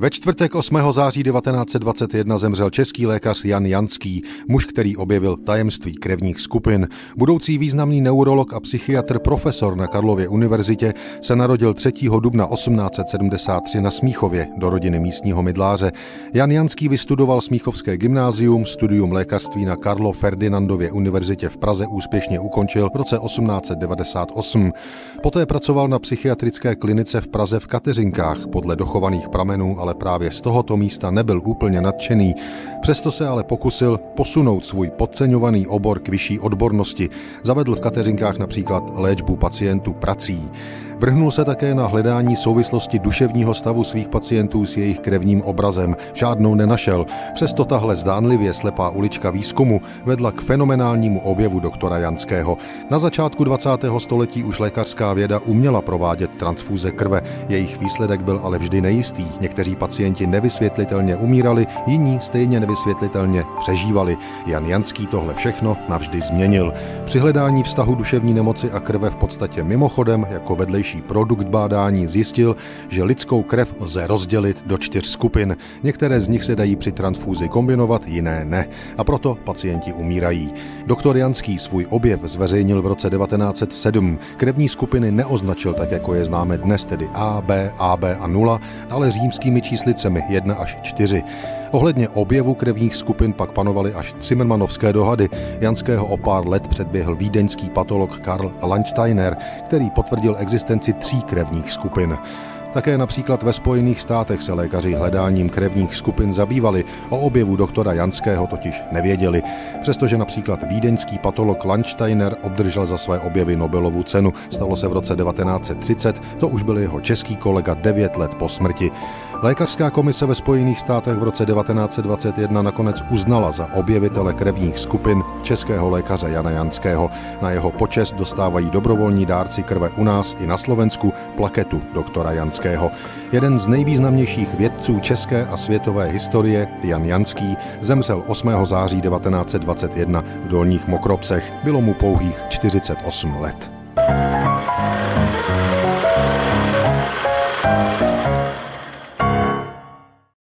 Ve čtvrtek 8. září 1921 zemřel český lékař Jan Janský, muž, který objevil tajemství krevních skupin. Budoucí významný neurolog a psychiatr profesor na Karlově univerzitě se narodil 3. dubna 1873 na Smíchově do rodiny místního mydláře. Jan Janský vystudoval Smíchovské gymnázium, studium lékařství na Karlo Ferdinandově univerzitě v Praze úspěšně ukončil v roce 1898. Poté pracoval na psychiatrické klinice v Praze v Kateřinkách podle dochovaných pramenů, ale ale právě z tohoto místa nebyl úplně nadšený. Přesto se ale pokusil posunout svůj podceňovaný obor k vyšší odbornosti. Zavedl v Kateřinkách například léčbu pacientů prací. Vrhnul se také na hledání souvislosti duševního stavu svých pacientů s jejich krevním obrazem. Žádnou nenašel. Přesto tahle zdánlivě slepá ulička výzkumu vedla k fenomenálnímu objevu doktora Janského. Na začátku 20. století už lékařská věda uměla provádět transfúze krve. Jejich výsledek byl ale vždy nejistý. Někteří pacienti nevysvětlitelně umírali, jiní stejně nevysvětlitelně přežívali. Jan Janský tohle všechno navždy změnil. Při hledání vztahu duševní nemoci a krve v podstatě mimochodem jako vedlejší nejnovější produkt bádání zjistil, že lidskou krev lze rozdělit do čtyř skupin. Některé z nich se dají při transfúzi kombinovat, jiné ne. A proto pacienti umírají. Doktor Janský svůj objev zveřejnil v roce 1907. Krevní skupiny neoznačil tak, jako je známe dnes, tedy A, B, AB a 0, ale římskými číslicemi 1 až 4. Ohledně objevu krevních skupin pak panovaly až Zimmermanovské dohady. Janského o pár let předběhl vídeňský patolog Karl Landsteiner, který potvrdil existenci tří krevních skupin. Také například ve Spojených státech se lékaři hledáním krevních skupin zabývali, o objevu doktora Janského totiž nevěděli. Přestože například vídeňský patolog Landsteiner obdržel za své objevy Nobelovu cenu, stalo se v roce 1930, to už byl jeho český kolega 9 let po smrti. Lékařská komise ve Spojených státech v roce 1921 nakonec uznala za objevitele krevních skupin českého lékaře Jana Janského. Na jeho počest dostávají dobrovolní dárci krve u nás i na Slovensku plaketu doktora Janského. Jeden z nejvýznamnějších vědců české a světové historie, Jan Janský, zemřel 8. září 1921 v Dolních Mokropsech. Bylo mu pouhých 48 let.